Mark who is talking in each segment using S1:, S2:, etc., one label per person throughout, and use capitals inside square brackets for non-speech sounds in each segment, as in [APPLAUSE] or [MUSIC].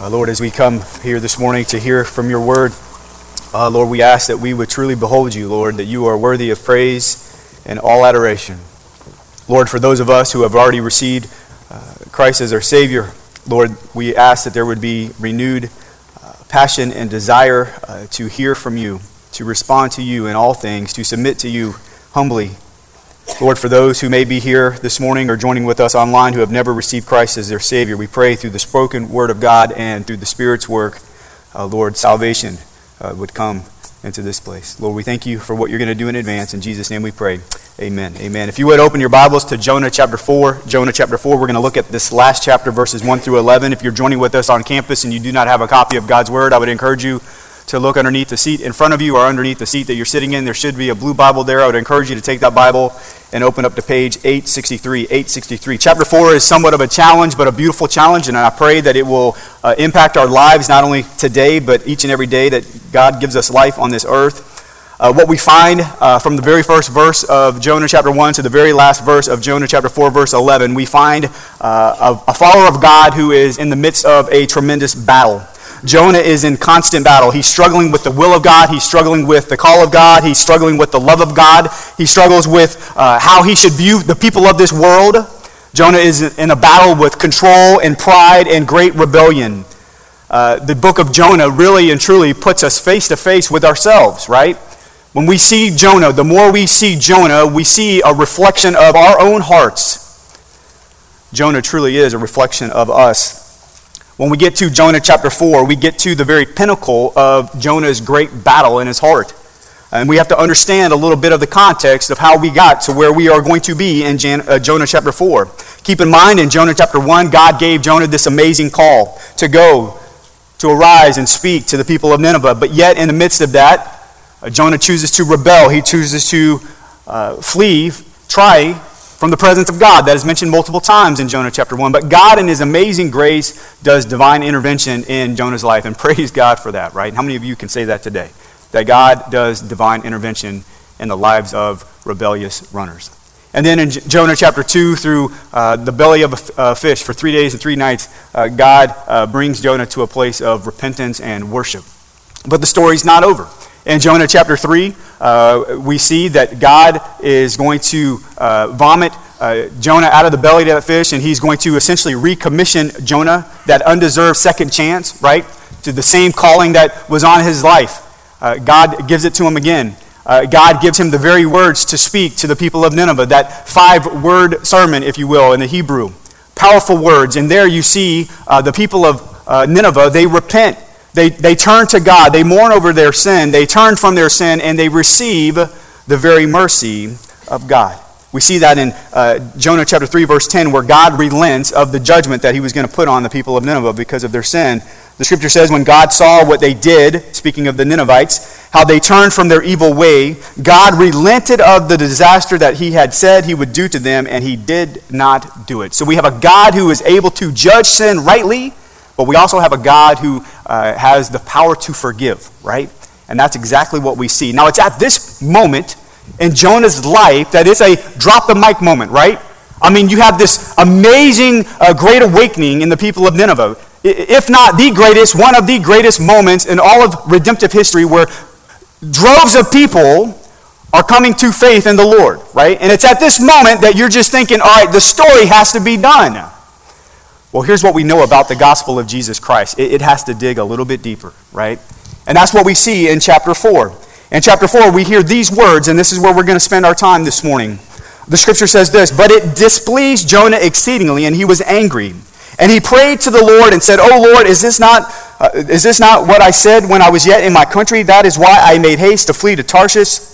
S1: Uh, Lord, as we come here this morning to hear from your word, uh, Lord, we ask that we would truly behold you, Lord, that you are worthy of praise and all adoration. Lord, for those of us who have already received uh, Christ as our Savior, Lord, we ask that there would be renewed uh, passion and desire uh, to hear from you, to respond to you in all things, to submit to you humbly Lord, for those who may be here this morning or joining with us online who have never received Christ as their Savior, we pray through the spoken word of God and through the Spirit's work, uh, Lord, salvation uh, would come into this place. Lord, we thank you for what you're going to do in advance. In Jesus' name we pray. Amen. Amen. If you would open your Bibles to Jonah chapter 4, Jonah chapter 4, we're going to look at this last chapter, verses 1 through 11. If you're joining with us on campus and you do not have a copy of God's Word, I would encourage you to look underneath the seat in front of you or underneath the seat that you're sitting in. There should be a blue Bible there. I would encourage you to take that Bible and open up to page 863. 863. Chapter 4 is somewhat of a challenge, but a beautiful challenge, and I pray that it will uh, impact our lives not only today, but each and every day that God gives us life on this earth. Uh, what we find uh, from the very first verse of Jonah chapter 1 to the very last verse of Jonah chapter 4, verse 11, we find uh, a, a follower of God who is in the midst of a tremendous battle. Jonah is in constant battle. He's struggling with the will of God. He's struggling with the call of God. He's struggling with the love of God. He struggles with uh, how he should view the people of this world. Jonah is in a battle with control and pride and great rebellion. Uh, the book of Jonah really and truly puts us face to face with ourselves, right? When we see Jonah, the more we see Jonah, we see a reflection of our own hearts. Jonah truly is a reflection of us. When we get to Jonah chapter 4, we get to the very pinnacle of Jonah's great battle in his heart. And we have to understand a little bit of the context of how we got to where we are going to be in Jan- uh, Jonah chapter 4. Keep in mind, in Jonah chapter 1, God gave Jonah this amazing call to go, to arise and speak to the people of Nineveh. But yet, in the midst of that, uh, Jonah chooses to rebel. He chooses to uh, flee, try from the presence of God. That is mentioned multiple times in Jonah chapter 1. But God, in His amazing grace, does divine intervention in Jonah's life. And [LAUGHS] praise God for that, right? How many of you can say that today? That God does divine intervention in the lives of rebellious runners. And then in Jonah chapter 2, through uh, the belly of a uh, fish for three days and three nights, uh, God uh, brings Jonah to a place of repentance and worship. But the story's not over. In Jonah chapter 3, uh, we see that God is going to uh, vomit uh, Jonah out of the belly of that fish, and he's going to essentially recommission Jonah, that undeserved second chance, right, to the same calling that was on his life. Uh, God gives it to him again. Uh, God gives him the very words to speak to the people of Nineveh, that five word sermon, if you will, in the Hebrew. Powerful words. And there you see uh, the people of Nineveh, they repent they, they turn to God. They mourn over their sin. They turn from their sin and they receive the very mercy of God. We see that in uh, Jonah chapter 3, verse 10, where God relents of the judgment that he was going to put on the people of Nineveh because of their sin. The scripture says, when God saw what they did, speaking of the Ninevites, how they turned from their evil way, God relented of the disaster that he had said he would do to them, and he did not do it. So we have a God who is able to judge sin rightly but we also have a God who uh, has the power to forgive, right? And that's exactly what we see. Now, it's at this moment in Jonah's life that it's a drop the mic moment, right? I mean, you have this amazing uh, great awakening in the people of Nineveh. If not the greatest, one of the greatest moments in all of redemptive history where droves of people are coming to faith in the Lord, right? And it's at this moment that you're just thinking, all right, the story has to be done. Well, here's what we know about the gospel of Jesus Christ it, it has to dig a little bit deeper, right? And that's what we see in chapter 4. In chapter 4, we hear these words, and this is where we're going to spend our time this morning. The scripture says this But it displeased Jonah exceedingly, and he was angry. And he prayed to the Lord and said, Oh Lord, is this not, uh, is this not what I said when I was yet in my country? That is why I made haste to flee to Tarshish.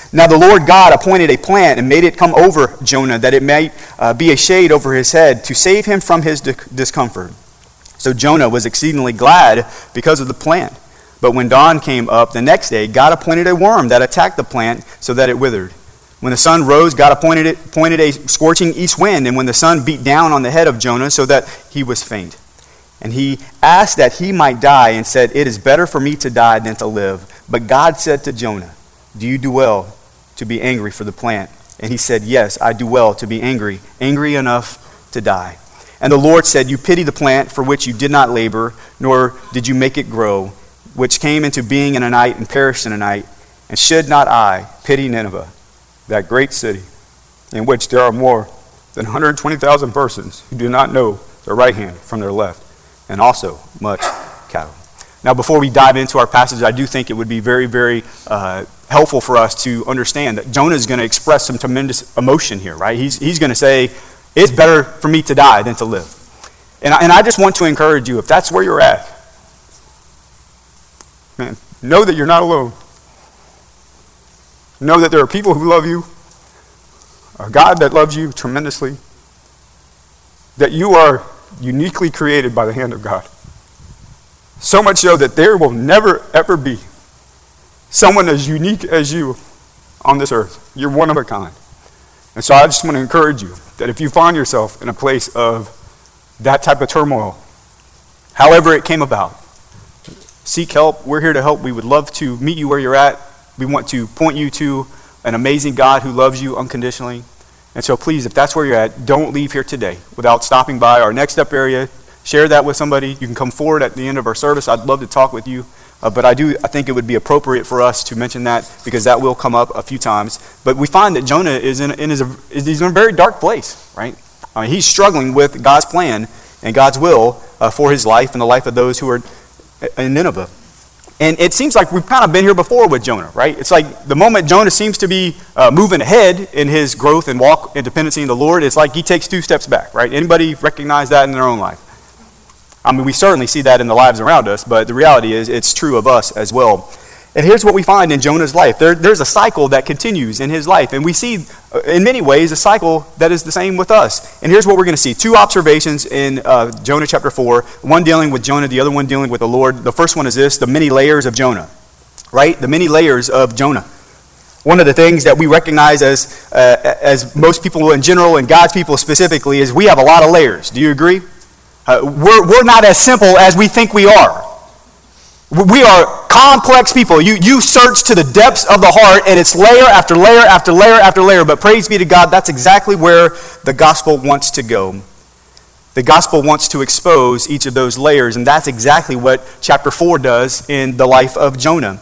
S1: now the Lord God appointed a plant and made it come over Jonah, that it might uh, be a shade over his head, to save him from his discomfort. So Jonah was exceedingly glad because of the plant. But when dawn came up the next day, God appointed a worm that attacked the plant so that it withered. When the sun rose, God appointed, it, appointed a scorching east wind, and when the sun beat down on the head of Jonah so that he was faint. And he asked that he might die and said, It is better for me to die than to live. But God said to Jonah, Do you do well to be angry for the plant? And he said, Yes, I do well to be angry, angry enough to die. And the Lord said, You pity the plant for which you did not labor, nor did you make it grow, which came into being in a night and perished in a night. And should not I pity Nineveh, that great city, in which there are more than 120,000 persons who do not know their right hand from their left, and also much cattle? Now, before we dive into our passage, I do think it would be very, very uh, helpful for us to understand that Jonah is going to express some tremendous emotion here, right? He's, he's going to say, it's better for me to die than to live. And I, and I just want to encourage you, if that's where you're at, man, know that you're not alone. Know that there are people who love you, a God that loves you tremendously, that you are uniquely created by the hand of God. So much so that there will never, ever be someone as unique as you on this earth. You're one of a kind. And so I just want to encourage you that if you find yourself in a place of that type of turmoil, however it came about, seek help. We're here to help. We would love to meet you where you're at. We want to point you to an amazing God who loves you unconditionally. And so please, if that's where you're at, don't leave here today without stopping by our next step area. Share that with somebody. You can come forward at the end of our service. I'd love to talk with you. Uh, but I do I think it would be appropriate for us to mention that because that will come up a few times. But we find that Jonah is in, in, is, a, is in a very dark place, right? I mean, he's struggling with God's plan and God's will uh, for his life and the life of those who are in Nineveh. And it seems like we've kind of been here before with Jonah, right? It's like the moment Jonah seems to be uh, moving ahead in his growth and walk and dependency in the Lord, it's like he takes two steps back, right? Anybody recognize that in their own life? I mean, we certainly see that in the lives around us, but the reality is it's true of us as well. And here's what we find in Jonah's life there, there's a cycle that continues in his life. And we see, uh, in many ways, a cycle that is the same with us. And here's what we're going to see two observations in uh, Jonah chapter 4 one dealing with Jonah, the other one dealing with the Lord. The first one is this the many layers of Jonah, right? The many layers of Jonah. One of the things that we recognize as, uh, as most people in general and God's people specifically is we have a lot of layers. Do you agree? Uh, we're, we're not as simple as we think we are. We are complex people. You, you search to the depths of the heart, and it's layer after layer after layer after layer. But praise be to God, that's exactly where the gospel wants to go. The gospel wants to expose each of those layers, and that's exactly what chapter 4 does in the life of Jonah.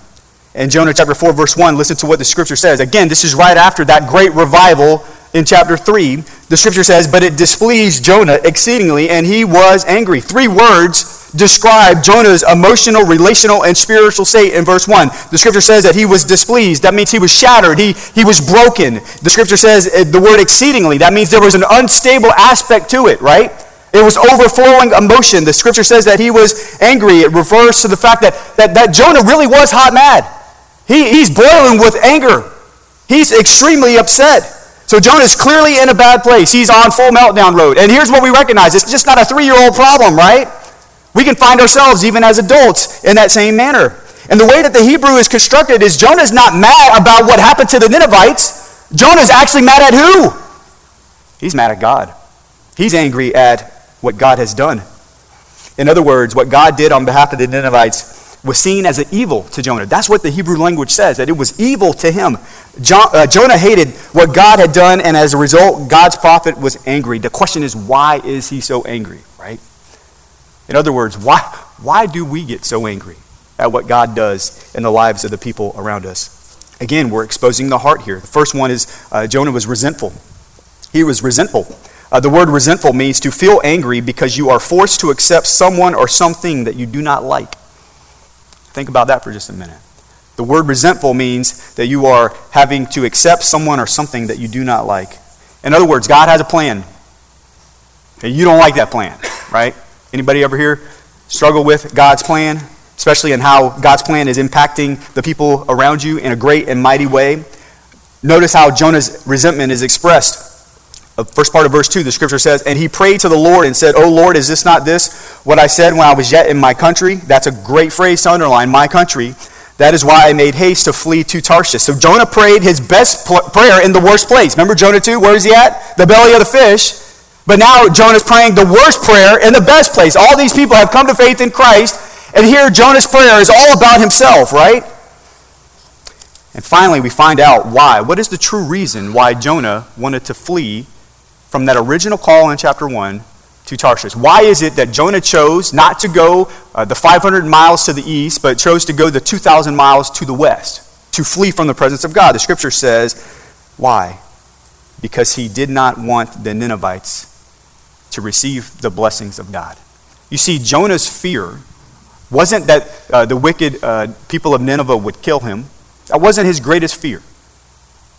S1: In Jonah chapter 4, verse 1, listen to what the scripture says. Again, this is right after that great revival in chapter 3, the scripture says, But it displeased Jonah exceedingly, and he was angry. Three words describe Jonah's emotional, relational, and spiritual state in verse 1. The scripture says that he was displeased. That means he was shattered. He, he was broken. The scripture says uh, the word exceedingly. That means there was an unstable aspect to it, right? It was overflowing emotion. The scripture says that he was angry. It refers to the fact that, that, that Jonah really was hot mad. He, he's boiling with anger. He's extremely upset. So Jonah's clearly in a bad place. He's on full meltdown road. And here's what we recognize it's just not a three year old problem, right? We can find ourselves, even as adults, in that same manner. And the way that the Hebrew is constructed is Jonah's not mad about what happened to the Ninevites. Jonah's actually mad at who? He's mad at God. He's angry at what God has done. In other words, what God did on behalf of the Ninevites was seen as an evil to Jonah. That's what the Hebrew language says, that it was evil to him. John, uh, Jonah hated what God had done, and as a result, God's prophet was angry. The question is, why is he so angry, right? In other words, why, why do we get so angry at what God does in the lives of the people around us? Again, we're exposing the heart here. The first one is uh, Jonah was resentful. He was resentful. Uh, the word resentful means to feel angry because you are forced to accept someone or something that you do not like. Think about that for just a minute. The word resentful means that you are having to accept someone or something that you do not like. In other words, God has a plan. And you don't like that plan, right? Anybody ever here struggle with God's plan, especially in how God's plan is impacting the people around you in a great and mighty way? Notice how Jonah's resentment is expressed. Uh, first part of verse 2, the scripture says, And he prayed to the Lord and said, Oh Lord, is this not this what I said when I was yet in my country? That's a great phrase to underline, my country. That is why I made haste to flee to Tarshish. So Jonah prayed his best pl- prayer in the worst place. Remember Jonah 2? Where is he at? The belly of the fish. But now Jonah's praying the worst prayer in the best place. All these people have come to faith in Christ, and here Jonah's prayer is all about himself, right? And finally, we find out why. What is the true reason why Jonah wanted to flee from that original call in chapter 1 to Tarshish? Why is it that Jonah chose not to go uh, the 500 miles to the east, but chose to go the 2,000 miles to the west to flee from the presence of God? The scripture says, why? Because he did not want the Ninevites to receive the blessings of God. You see, Jonah's fear wasn't that uh, the wicked uh, people of Nineveh would kill him. That wasn't his greatest fear.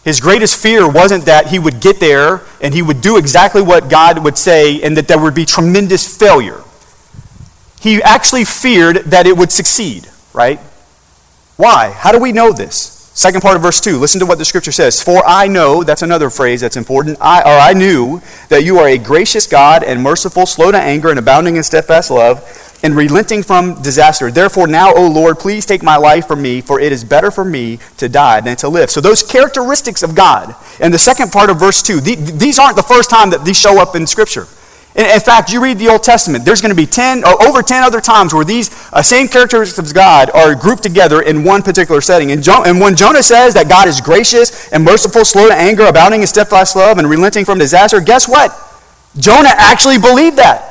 S1: His greatest fear wasn't that he would get there and he would do exactly what God would say and that there would be tremendous failure. He actually feared that it would succeed, right? Why? How do we know this? Second part of verse 2, listen to what the scripture says. For I know, that's another phrase that's important, I, or I knew that you are a gracious God and merciful, slow to anger, and abounding in steadfast love and relenting from disaster. Therefore, now, O Lord, please take my life from me, for it is better for me to die than to live. So, those characteristics of God, and the second part of verse 2, these aren't the first time that these show up in Scripture. In fact, you read the Old Testament, there's going to be 10, or over 10 other times where these uh, same characteristics of God are grouped together in one particular setting. And, jo- and when Jonah says that God is gracious and merciful, slow to anger, abounding in steadfast love, and relenting from disaster, guess what? Jonah actually believed that.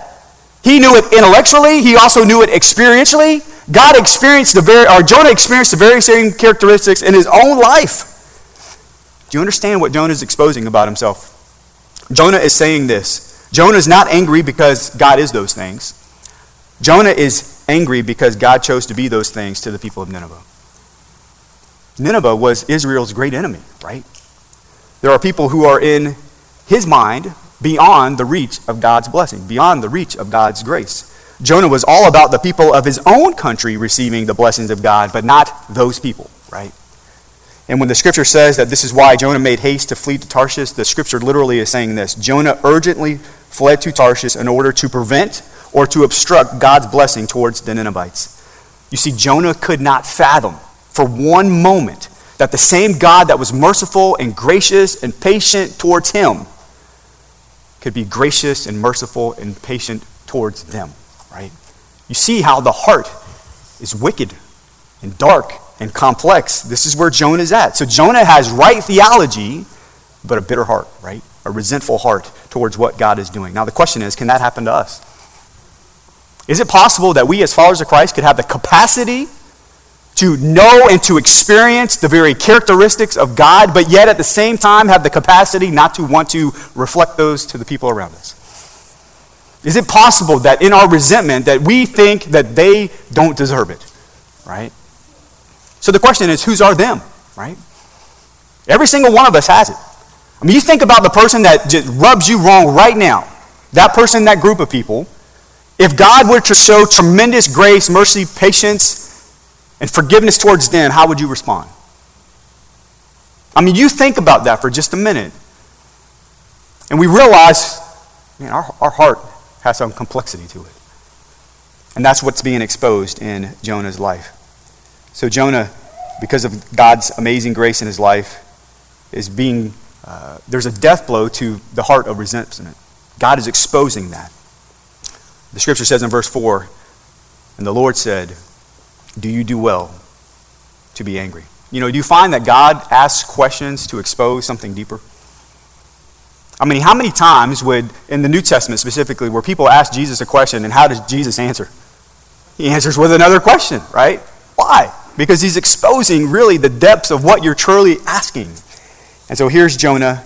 S1: He knew it intellectually, he also knew it experientially. God experienced the very, or Jonah experienced the very same characteristics in his own life. Do you understand what Jonah is exposing about himself? Jonah is saying this. Jonah is not angry because God is those things. Jonah is angry because God chose to be those things to the people of Nineveh. Nineveh was Israel's great enemy, right? There are people who are in his mind beyond the reach of God's blessing, beyond the reach of God's grace. Jonah was all about the people of his own country receiving the blessings of God, but not those people, right? And when the scripture says that this is why Jonah made haste to flee to Tarshish, the scripture literally is saying this Jonah urgently fled to Tarshish in order to prevent or to obstruct God's blessing towards the Ninevites. You see, Jonah could not fathom for one moment that the same God that was merciful and gracious and patient towards him could be gracious and merciful and patient towards them, right? You see how the heart is wicked and dark and complex. This is where Jonah is at. So Jonah has right theology, but a bitter heart, right? A resentful heart towards what God is doing. Now, the question is can that happen to us? Is it possible that we, as followers of Christ, could have the capacity to know and to experience the very characteristics of God, but yet at the same time have the capacity not to want to reflect those to the people around us? Is it possible that in our resentment that we think that they don't deserve it, right? So the question is, whose are them, right? Every single one of us has it. I mean, you think about the person that just rubs you wrong right now, that person, that group of people. If God were to show tremendous grace, mercy, patience, and forgiveness towards them, how would you respond? I mean, you think about that for just a minute. And we realize, man, our, our heart has some complexity to it. And that's what's being exposed in Jonah's life. So, Jonah, because of God's amazing grace in his life, is being, uh, there's a death blow to the heart of resentment. God is exposing that. The scripture says in verse 4 And the Lord said, do you do well to be angry? You know, do you find that God asks questions to expose something deeper? I mean, how many times would, in the New Testament specifically, where people ask Jesus a question and how does Jesus answer? He answers with another question, right? Why? Because he's exposing really the depths of what you're truly asking. And so here's Jonah.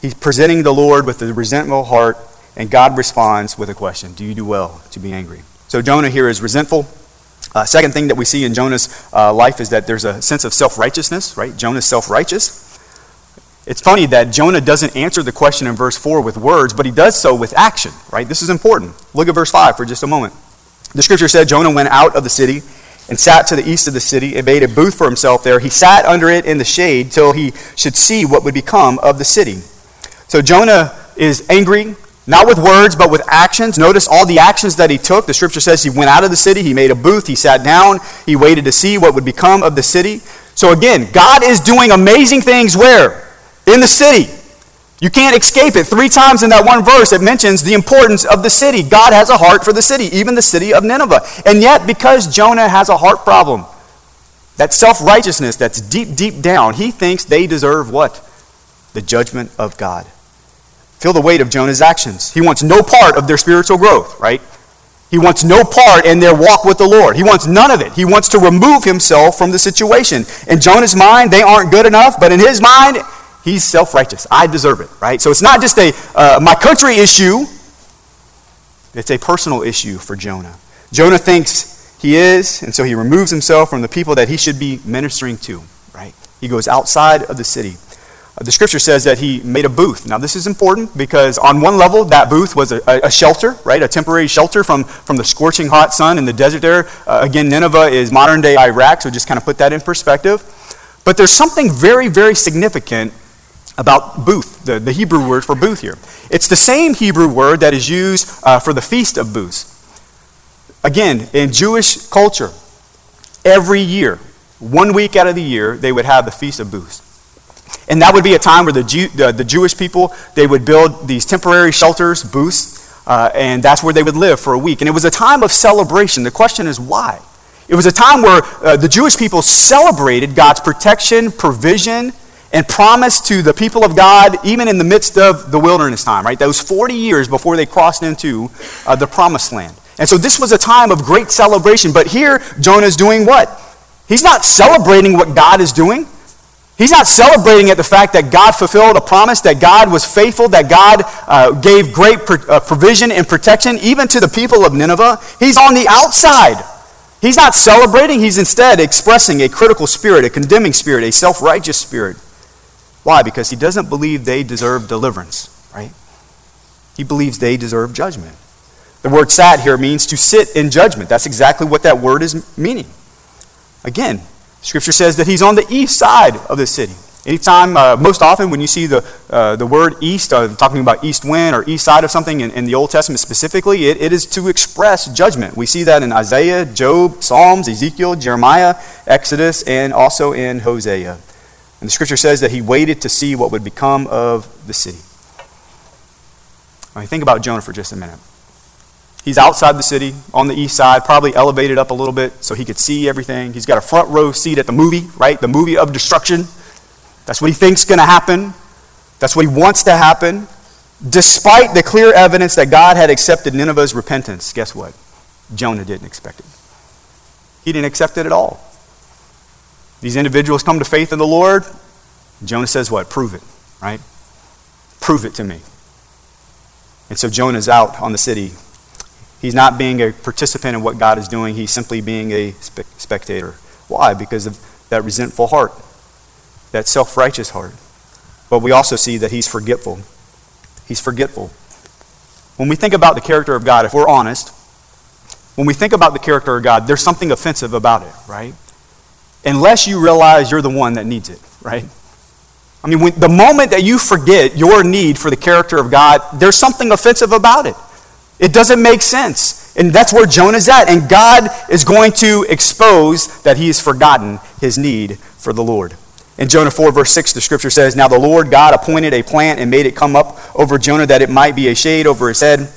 S1: He's presenting the Lord with a resentful heart, and God responds with a question Do you do well to be angry? So Jonah here is resentful. Uh, second thing that we see in Jonah's uh, life is that there's a sense of self righteousness, right? Jonah's self righteous. It's funny that Jonah doesn't answer the question in verse 4 with words, but he does so with action, right? This is important. Look at verse 5 for just a moment. The scripture said Jonah went out of the city and sat to the east of the city and made a booth for himself there. He sat under it in the shade till he should see what would become of the city. So Jonah is angry, not with words, but with actions. Notice all the actions that he took. The scripture says he went out of the city, he made a booth, he sat down, he waited to see what would become of the city. So again, God is doing amazing things where? In the city. You can't escape it. Three times in that one verse, it mentions the importance of the city. God has a heart for the city, even the city of Nineveh. And yet, because Jonah has a heart problem, that self righteousness that's deep, deep down, he thinks they deserve what? The judgment of God. Feel the weight of Jonah's actions. He wants no part of their spiritual growth, right? He wants no part in their walk with the Lord. He wants none of it. He wants to remove himself from the situation. In Jonah's mind, they aren't good enough, but in his mind, he's self righteous. I deserve it, right? So it's not just a uh, my country issue, it's a personal issue for Jonah. Jonah thinks he is, and so he removes himself from the people that he should be ministering to, right? He goes outside of the city. Uh, the scripture says that he made a booth. Now, this is important because, on one level, that booth was a, a shelter, right? A temporary shelter from, from the scorching hot sun in the desert there. Uh, again, Nineveh is modern day Iraq, so just kind of put that in perspective. But there's something very, very significant about booth, the, the Hebrew word for booth here. It's the same Hebrew word that is used uh, for the Feast of Booths. Again, in Jewish culture, every year, one week out of the year, they would have the Feast of Booths. And that would be a time where the, Jew, the, the Jewish people, they would build these temporary shelters, booths, uh, and that's where they would live for a week. And it was a time of celebration. The question is why? It was a time where uh, the Jewish people celebrated God's protection, provision, and promise to the people of God, even in the midst of the wilderness time, right? Those 40 years before they crossed into uh, the promised land. And so this was a time of great celebration. But here, Jonah is doing what? He's not celebrating what God is doing. He's not celebrating at the fact that God fulfilled a promise, that God was faithful, that God uh, gave great uh, provision and protection even to the people of Nineveh. He's on the outside. He's not celebrating, he's instead expressing a critical spirit, a condemning spirit, a self righteous spirit. Why? Because he doesn't believe they deserve deliverance, right? He believes they deserve judgment. The word sat here means to sit in judgment. That's exactly what that word is meaning. Again, Scripture says that he's on the east side of the city. Anytime, uh, most often, when you see the, uh, the word east, uh, talking about east wind or east side of something in, in the Old Testament specifically, it, it is to express judgment. We see that in Isaiah, Job, Psalms, Ezekiel, Jeremiah, Exodus, and also in Hosea. And the scripture says that he waited to see what would become of the city. I mean, think about Jonah for just a minute. He's outside the city on the east side, probably elevated up a little bit so he could see everything. He's got a front row seat at the movie, right? The movie of destruction. That's what he thinks is going to happen. That's what he wants to happen. Despite the clear evidence that God had accepted Nineveh's repentance, guess what? Jonah didn't expect it. He didn't accept it at all. These individuals come to faith in the Lord. Jonah says, What? Prove it, right? Prove it to me. And so Jonah's out on the city. He's not being a participant in what God is doing, he's simply being a spe- spectator. Why? Because of that resentful heart, that self righteous heart. But we also see that he's forgetful. He's forgetful. When we think about the character of God, if we're honest, when we think about the character of God, there's something offensive about it, right? Unless you realize you're the one that needs it, right? I mean, when, the moment that you forget your need for the character of God, there's something offensive about it. It doesn't make sense. And that's where Jonah's at. And God is going to expose that he has forgotten his need for the Lord. In Jonah 4, verse 6, the scripture says, Now the Lord God appointed a plant and made it come up over Jonah that it might be a shade over his head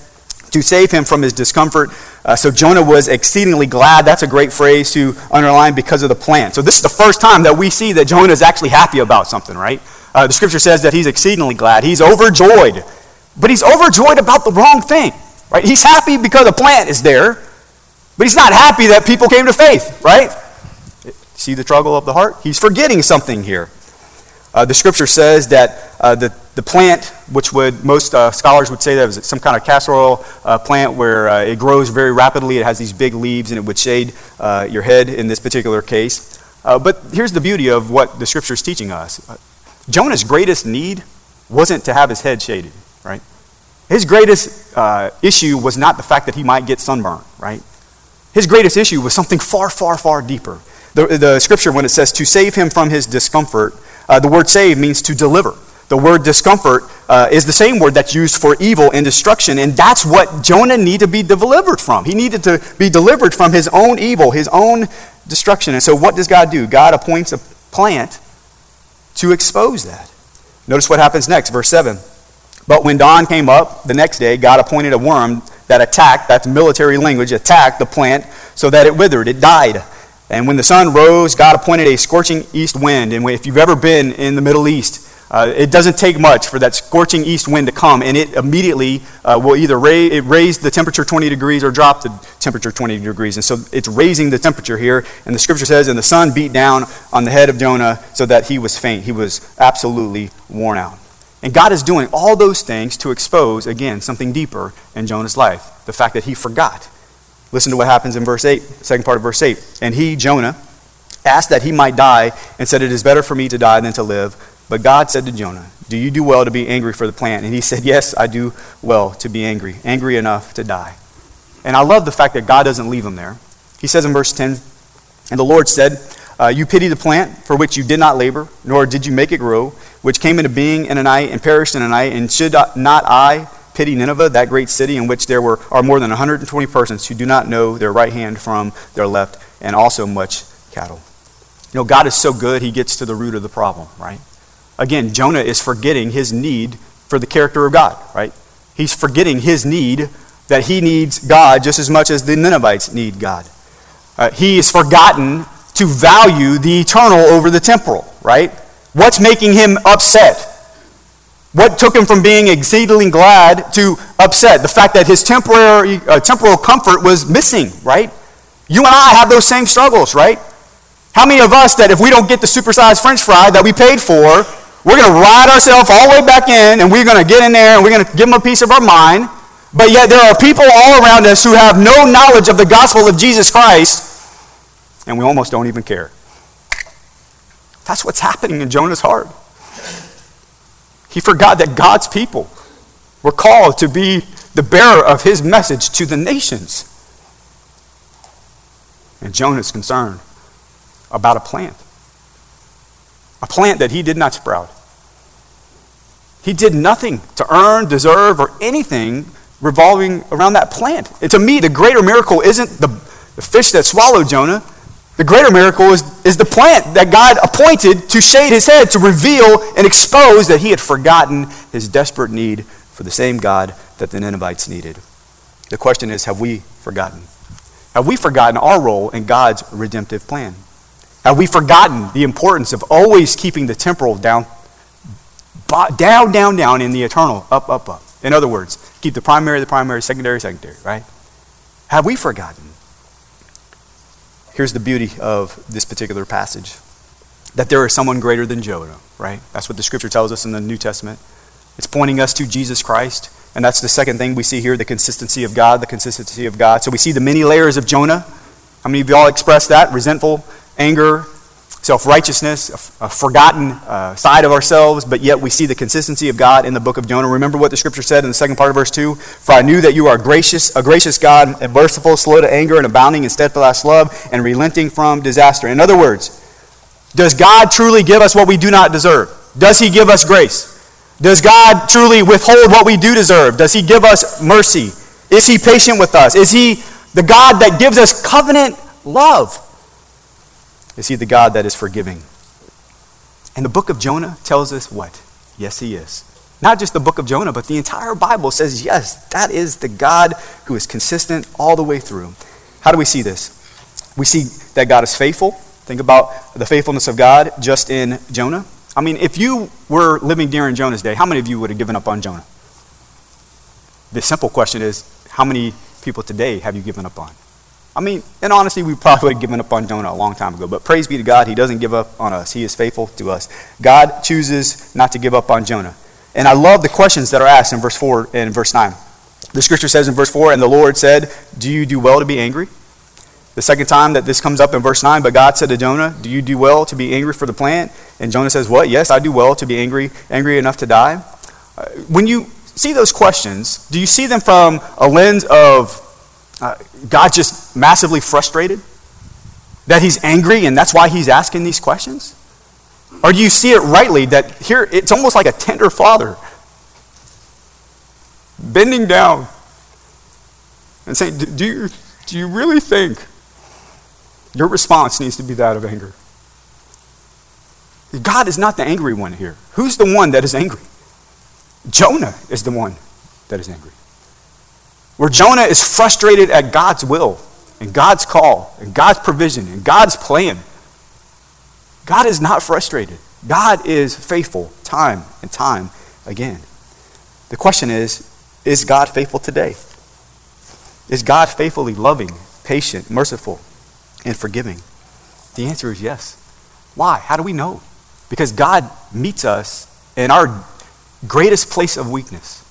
S1: to save him from his discomfort. Uh, so Jonah was exceedingly glad. That's a great phrase to underline because of the plan. So this is the first time that we see that Jonah is actually happy about something, right? Uh, the scripture says that he's exceedingly glad. He's overjoyed. But he's overjoyed about the wrong thing, right? He's happy because the plant is there, but he's not happy that people came to faith, right? See the struggle of the heart? He's forgetting something here. Uh, the scripture says that uh, the, the plant, which would most uh, scholars would say that was some kind of castor oil uh, plant where uh, it grows very rapidly, it has these big leaves, and it would shade uh, your head in this particular case. but here's the beauty of what the scripture is teaching us Jonah's greatest need wasn't to have his head shaded, right? His greatest issue was not the fact that he might get sunburned, right? His greatest issue was something far, far, far deeper. The, the scripture, when it says to save him from his discomfort, uh, the word save means to deliver. The word discomfort uh, is the same word that's used for evil and destruction. And that's what Jonah needed to be delivered from. He needed to be delivered from his own evil, his own destruction. And so, what does God do? God appoints a plant to expose that. Notice what happens next, verse 7. But when dawn came up the next day, God appointed a worm that attacked, that's military language, attacked the plant so that it withered, it died. And when the sun rose, God appointed a scorching east wind. And if you've ever been in the Middle East, uh, it doesn't take much for that scorching east wind to come, and it immediately uh, will either it raise the temperature 20 degrees or drop the temperature 20 degrees. And so it's raising the temperature here. And the scripture says, And the sun beat down on the head of Jonah so that he was faint. He was absolutely worn out. And God is doing all those things to expose, again, something deeper in Jonah's life the fact that he forgot. Listen to what happens in verse 8, second part of verse 8. And he, Jonah, asked that he might die and said, It is better for me to die than to live. But God said to Jonah, Do you do well to be angry for the plant? And he said, Yes, I do well to be angry, angry enough to die. And I love the fact that God doesn't leave him there. He says in verse 10, And the Lord said, uh, You pity the plant for which you did not labor, nor did you make it grow, which came into being in a night and perished in a night. And should not I pity Nineveh, that great city in which there were, are more than 120 persons who do not know their right hand from their left, and also much cattle? You know, God is so good, he gets to the root of the problem, right? Again, Jonah is forgetting his need for the character of God, right? He's forgetting his need that he needs God just as much as the Ninevites need God. Uh, he has forgotten to value the eternal over the temporal, right? What's making him upset? What took him from being exceedingly glad to upset? The fact that his temporary, uh, temporal comfort was missing, right? You and I have those same struggles, right? How many of us that if we don't get the supersized french fry that we paid for, we're going to ride ourselves all the way back in, and we're going to get in there and we're going to give them a piece of our mind. But yet, there are people all around us who have no knowledge of the gospel of Jesus Christ, and we almost don't even care. That's what's happening in Jonah's heart. He forgot that God's people were called to be the bearer of his message to the nations. And Jonah's concerned about a plant, a plant that he did not sprout. He did nothing to earn, deserve, or anything revolving around that plant. And to me, the greater miracle isn't the, the fish that swallowed Jonah. The greater miracle is, is the plant that God appointed to shade his head, to reveal and expose that he had forgotten his desperate need for the same God that the Ninevites needed. The question is have we forgotten? Have we forgotten our role in God's redemptive plan? Have we forgotten the importance of always keeping the temporal down down, down, down in the eternal, up, up, up. In other words, keep the primary, the primary, secondary, secondary, right? Have we forgotten? Here's the beauty of this particular passage that there is someone greater than Jonah, right? That's what the scripture tells us in the New Testament. It's pointing us to Jesus Christ. And that's the second thing we see here the consistency of God, the consistency of God. So we see the many layers of Jonah. How many of y'all express that? Resentful, anger, self righteousness, a, forgotten uh, side of ourselves, but yet we see the consistency of God in the book of Jonah. Remember what the scripture said in the second part of verse 2? For I knew that you are gracious, a gracious God, and merciful, slow to anger, and abounding in steadfast love, and relenting from disaster. In other words, does God truly give us what we do not deserve? Does He give us grace? Does God truly withhold what we do deserve? Does He give us mercy? Is He patient with us? Is He the God that gives us covenant love? Is he the God that is forgiving? And the book of Jonah tells us what? Yes, he is. Not just the book of Jonah, but the entire Bible says, yes, that is the God who is consistent all the way through. How do we see this? We see that God is faithful. Think about the faithfulness of God just in Jonah. I mean, if you were living during Jonah's day, how many of you would have given up on Jonah? The simple question is, how many people today have you given up on? I mean, and honestly, we probably would have given up on Jonah a long time ago. But praise be to God, He doesn't give up on us. He is faithful to us. God chooses not to give up on Jonah. And I love the questions that are asked in verse 4 and verse 9. The scripture says in verse 4, And the Lord said, Do you do well to be angry? The second time that this comes up in verse 9, But God said to Jonah, Do you do well to be angry for the plant? And Jonah says, What? Yes, I do well to be angry, angry enough to die. Uh, when you see those questions, do you see them from a lens of uh, God just massively frustrated? That he's angry and that's why he's asking these questions? Or do you see it rightly that here it's almost like a tender father bending down and saying, Do you, do you really think your response needs to be that of anger? God is not the angry one here. Who's the one that is angry? Jonah is the one that is angry. Where Jonah is frustrated at God's will and God's call and God's provision and God's plan. God is not frustrated. God is faithful time and time again. The question is is God faithful today? Is God faithfully loving, patient, merciful, and forgiving? The answer is yes. Why? How do we know? Because God meets us in our greatest place of weakness,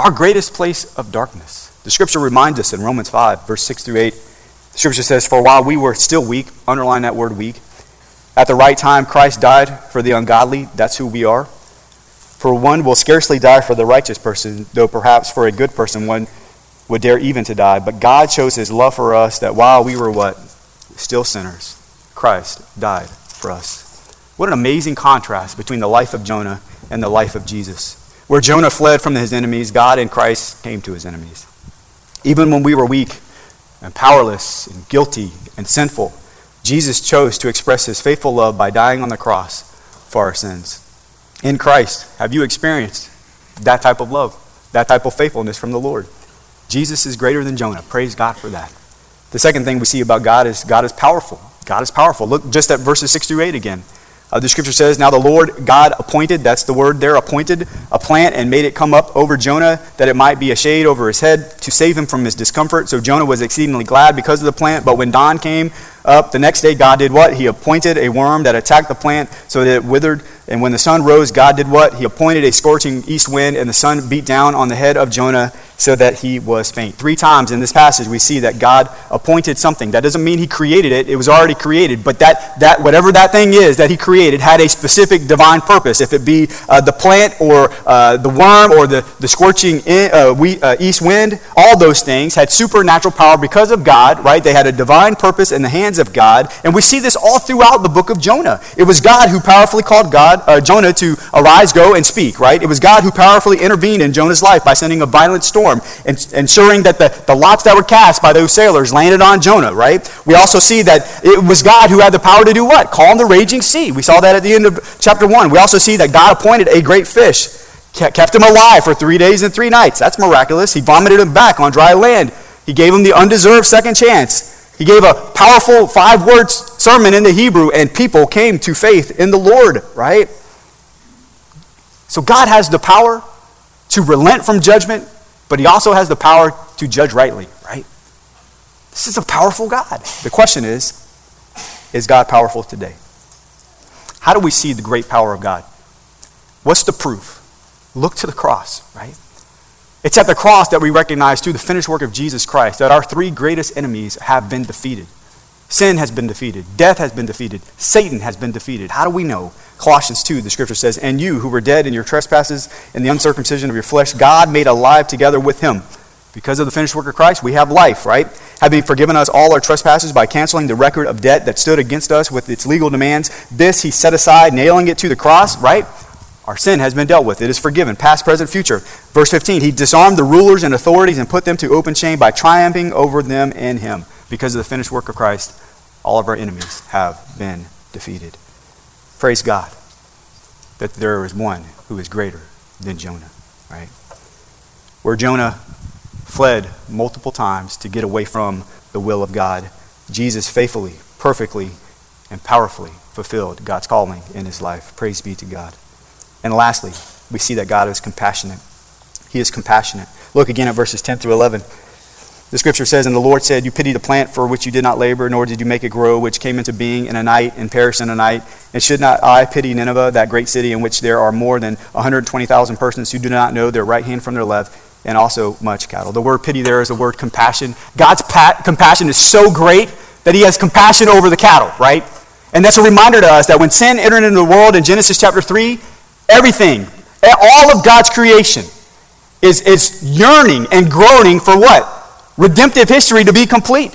S1: our greatest place of darkness. The scripture reminds us in Romans 5, verse 6 through 8. The scripture says, For while we were still weak, underline that word weak, at the right time Christ died for the ungodly. That's who we are. For one will scarcely die for the righteous person, though perhaps for a good person one would dare even to die. But God shows his love for us that while we were what? Still sinners, Christ died for us. What an amazing contrast between the life of Jonah and the life of Jesus. Where Jonah fled from his enemies, God in Christ came to his enemies. Even when we were weak and powerless and guilty and sinful, Jesus chose to express his faithful love by dying on the cross for our sins. In Christ, have you experienced that type of love, that type of faithfulness from the Lord? Jesus is greater than Jonah. Praise God for that. The second thing we see about God is God is powerful. God is powerful. Look just at verses 6 through 8 again. Uh, the scripture says, Now the Lord God appointed, that's the word there, appointed a plant and made it come up over Jonah that it might be a shade over his head to save him from his discomfort. So Jonah was exceedingly glad because of the plant. But when dawn came up, the next day God did what? He appointed a worm that attacked the plant so that it withered. And when the sun rose, God did what? He appointed a scorching east wind, and the sun beat down on the head of Jonah so that he was faint. Three times in this passage, we see that God appointed something. That doesn't mean he created it, it was already created. But that, that whatever that thing is that he created had a specific divine purpose. If it be uh, the plant or uh, the worm or the, the scorching in, uh, we, uh, east wind, all those things had supernatural power because of God, right? They had a divine purpose in the of God. And we see this all throughout the book of Jonah. It was God who powerfully called God, uh, Jonah to arise, go, and speak, right? It was God who powerfully intervened in Jonah's life by sending a violent storm storm, ensuring that the, the lots that were cast by those sailors landed on Jonah, right? We also see that it was God who had the power to do what? Calm the raging sea. We saw that at the end of chapter 1. We also see that God appointed a great fish, kept him alive for three days and three nights. That's miraculous. He vomited him back on dry land. He gave him the undeserved second chance. He gave a powerful five words sermon in the Hebrew, and people came to faith in the Lord, right? So God has the power to relent from judgment but he also has the power to judge rightly, right? This is a powerful God. The question is is God powerful today? How do we see the great power of God? What's the proof? Look to the cross, right? It's at the cross that we recognize through the finished work of Jesus Christ that our three greatest enemies have been defeated. Sin has been defeated, death has been defeated, Satan has been defeated. How do we know? Colossians 2, the scripture says, And you who were dead in your trespasses and the uncircumcision of your flesh, God made alive together with him. Because of the finished work of Christ, we have life, right? Having forgiven us all our trespasses by canceling the record of debt that stood against us with its legal demands, this he set aside, nailing it to the cross, right? Our sin has been dealt with. It is forgiven, past, present, future. Verse 15, he disarmed the rulers and authorities and put them to open shame by triumphing over them in him. Because of the finished work of Christ, all of our enemies have been defeated. Praise God that there is one who is greater than Jonah, right? Where Jonah fled multiple times to get away from the will of God, Jesus faithfully, perfectly, and powerfully fulfilled God's calling in his life. Praise be to God. And lastly, we see that God is compassionate. He is compassionate. Look again at verses 10 through 11. The scripture says, And the Lord said, You pity the plant for which you did not labor, nor did you make it grow, which came into being in a night and perished in a night. And should not I pity Nineveh, that great city in which there are more than 120,000 persons who do not know their right hand from their left, and also much cattle? The word pity there is the word compassion. God's pat- compassion is so great that he has compassion over the cattle, right? And that's a reminder to us that when sin entered into the world in Genesis chapter 3, everything, all of God's creation, is, is yearning and groaning for what? redemptive history to be complete.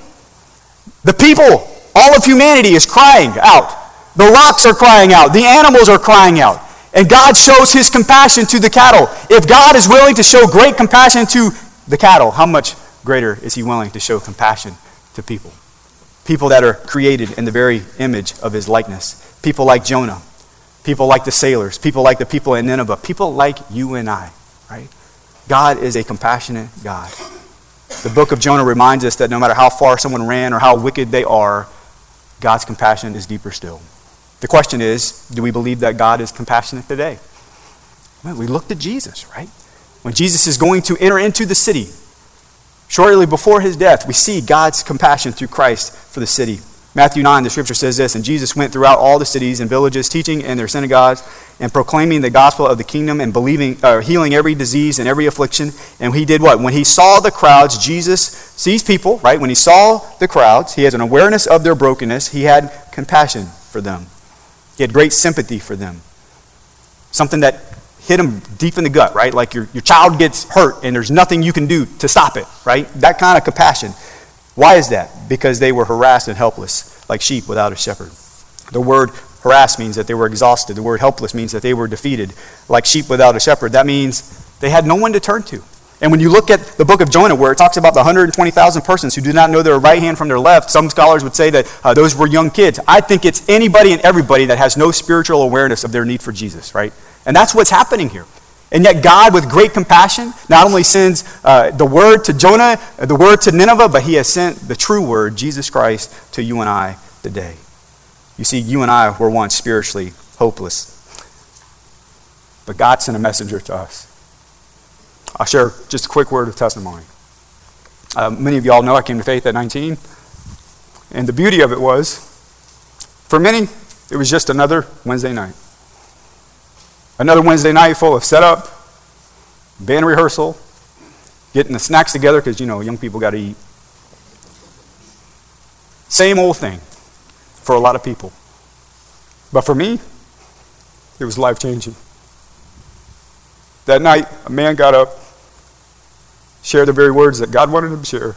S1: The people, all of humanity is crying out. The rocks are crying out. The animals are crying out. And God shows his compassion to the cattle. If God is willing to show great compassion to the cattle, how much greater is he willing to show compassion to people? People that are created in the very image of his likeness. People like Jonah, people like the sailors, people like the people in Nineveh, people like you and I, right? God is a compassionate God. The book of Jonah reminds us that no matter how far someone ran or how wicked they are, God's compassion is deeper still. The question is do we believe that God is compassionate today? We look to Jesus, right? When Jesus is going to enter into the city, shortly before his death, we see God's compassion through Christ for the city. Matthew 9, the scripture says this And Jesus went throughout all the cities and villages, teaching in their synagogues and proclaiming the gospel of the kingdom and believing, uh, healing every disease and every affliction. And he did what? When he saw the crowds, Jesus sees people, right? When he saw the crowds, he has an awareness of their brokenness. He had compassion for them, he had great sympathy for them. Something that hit him deep in the gut, right? Like your, your child gets hurt and there's nothing you can do to stop it, right? That kind of compassion. Why is that? Because they were harassed and helpless, like sheep without a shepherd. The word harassed means that they were exhausted. The word helpless means that they were defeated, like sheep without a shepherd. That means they had no one to turn to. And when you look at the book of Jonah, where it talks about the 120,000 persons who do not know their right hand from their left, some scholars would say that uh, those were young kids. I think it's anybody and everybody that has no spiritual awareness of their need for Jesus, right? And that's what's happening here. And yet, God, with great compassion, not only sends uh, the word to Jonah, uh, the word to Nineveh, but he has sent the true word, Jesus Christ, to you and I today. You see, you and I were once spiritually hopeless. But God sent a messenger to us. I'll share just a quick word of testimony. Uh, many of y'all know I came to faith at 19. And the beauty of it was, for many, it was just another Wednesday night. Another Wednesday night full of setup, band rehearsal, getting the snacks together because, you know, young people got to eat. Same old thing for a lot of people. But for me, it was life changing. That night, a man got up, shared the very words that God wanted him to share,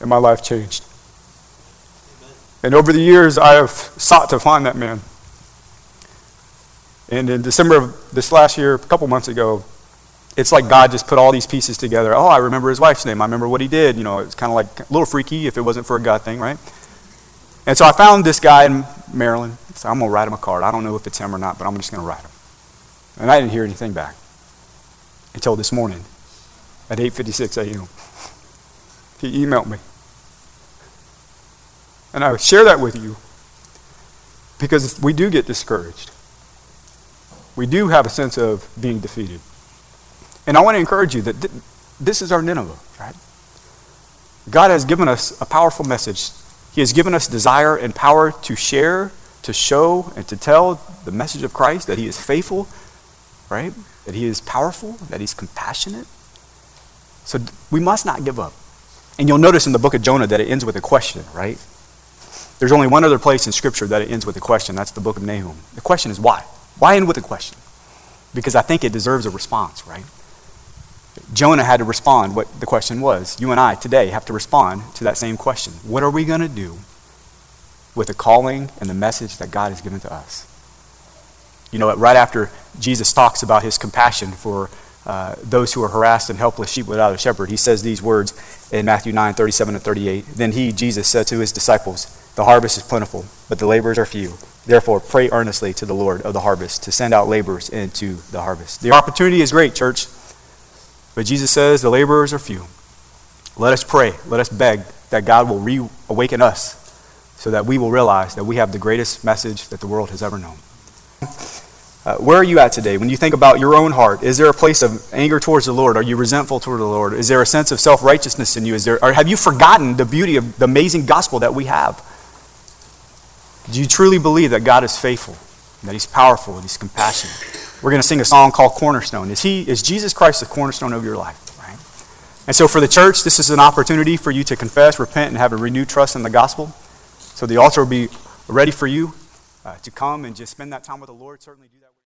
S1: and my life changed. And over the years, I have sought to find that man. And in December of this last year, a couple months ago, it's like God just put all these pieces together. Oh, I remember his wife's name. I remember what he did. You know, it's kind of like a little freaky if it wasn't for a God thing, right? And so I found this guy in Maryland. So I'm going to write him a card. I don't know if it's him or not, but I'm just going to write him. And I didn't hear anything back until this morning at 8:56 a.m. He emailed me. And I would share that with you because we do get discouraged we do have a sense of being defeated. And I want to encourage you that th- this is our Nineveh, right? God has given us a powerful message. He has given us desire and power to share, to show, and to tell the message of Christ that He is faithful, right? That He is powerful, that He's compassionate. So we must not give up. And you'll notice in the book of Jonah that it ends with a question, right? There's only one other place in Scripture that it ends with a question. That's the book of Nahum. The question is why? Why end with a question? Because I think it deserves a response, right? Jonah had to respond what the question was. You and I today have to respond to that same question. What are we going to do with the calling and the message that God has given to us? You know, right after Jesus talks about his compassion for uh, those who are harassed and helpless sheep without a shepherd, he says these words in Matthew 9 37 and 38. Then he, Jesus, said to his disciples, The harvest is plentiful, but the laborers are few. Therefore, pray earnestly to the Lord of the harvest to send out laborers into the harvest. The opportunity is great, church, but Jesus says the laborers are few. Let us pray, let us beg that God will reawaken us so that we will realize that we have the greatest message that the world has ever known. Uh, where are you at today? When you think about your own heart, is there a place of anger towards the Lord? Are you resentful toward the Lord? Is there a sense of self righteousness in you? Is there, or have you forgotten the beauty of the amazing gospel that we have? Do you truly believe that God is faithful, that He's powerful, that He's compassionate? We're going to sing a song called Cornerstone. Is, he, is Jesus Christ the cornerstone of your life? And so for the church, this is an opportunity for you to confess, repent, and have a renewed trust in the gospel. So the altar will be ready for you uh, to come and just spend that time with the Lord. Certainly do